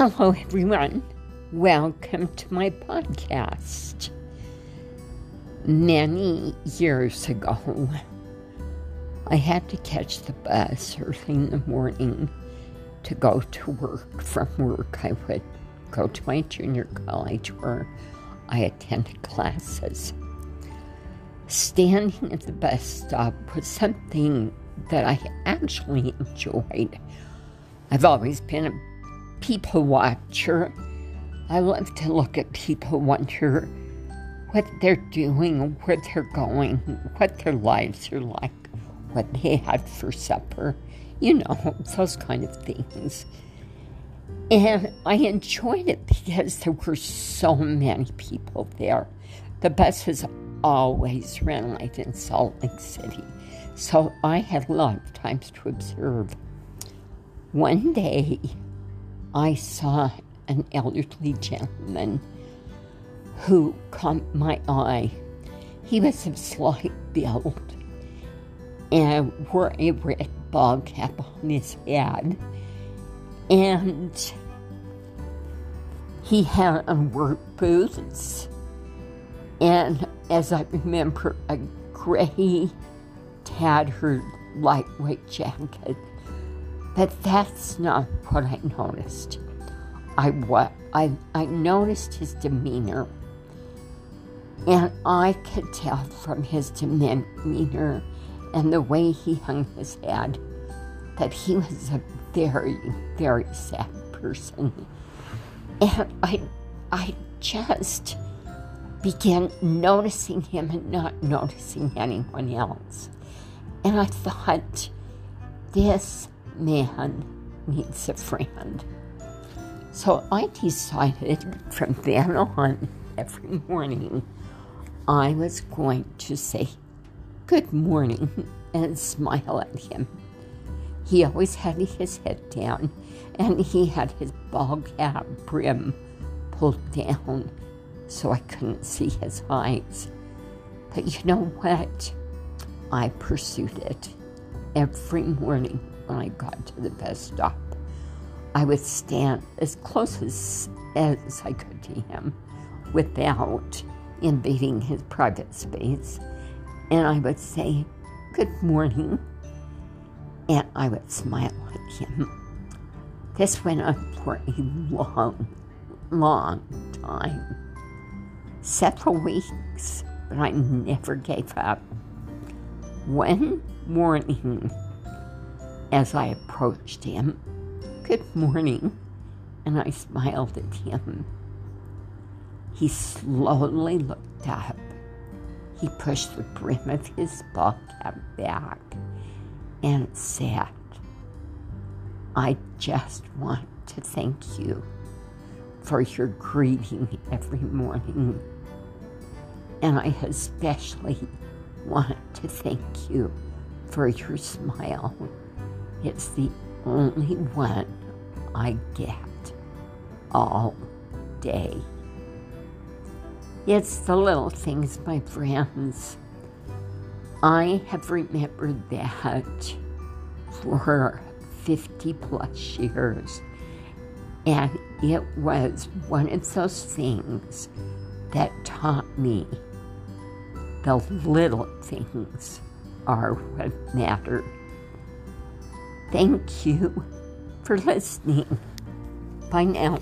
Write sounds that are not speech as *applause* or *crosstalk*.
Hello, everyone. Welcome to my podcast. Many years ago, I had to catch the bus early in the morning to go to work. From work, I would go to my junior college where I attended classes. Standing at the bus stop was something that I actually enjoyed. I've always been a people watcher. I love to look at people, wonder what they're doing, where they're going, what their lives are like, what they had for supper, you know, *laughs* those kind of things. And I enjoyed it because there were so many people there. The buses always ran late in Salt Lake City, so I had a lot of times to observe. One day, I saw an elderly gentleman who caught my eye. He was of slight build and wore a red ball cap on his head. And he had on work boots. And as I remember, a gray, tattered, lightweight jacket but that's not what I noticed. I what I I noticed his demeanor, and I could tell from his demeanor and the way he hung his head that he was a very very sad person, and I I just began noticing him and not noticing anyone else, and I thought this man needs a friend. So I decided from then on, every morning, I was going to say good morning and smile at him. He always had his head down and he had his ball cap brim pulled down so I couldn't see his eyes. But you know what? I pursued it every morning when I got to the bus stop. I would stand as close as, as I could to him without invading his private space. And I would say, Good morning. And I would smile at him. This went on for a long, long time several weeks, but I never gave up. One morning, as I approached him, Good morning, and I smiled at him. He slowly looked up. He pushed the brim of his ball cap back and said, I just want to thank you for your greeting every morning. And I especially want to thank you for your smile it's the only one I get all day. It's the little things, my friends. I have remembered that for 50 plus years. And it was one of those things that taught me the little things are what matter Thank you for listening. Bye now.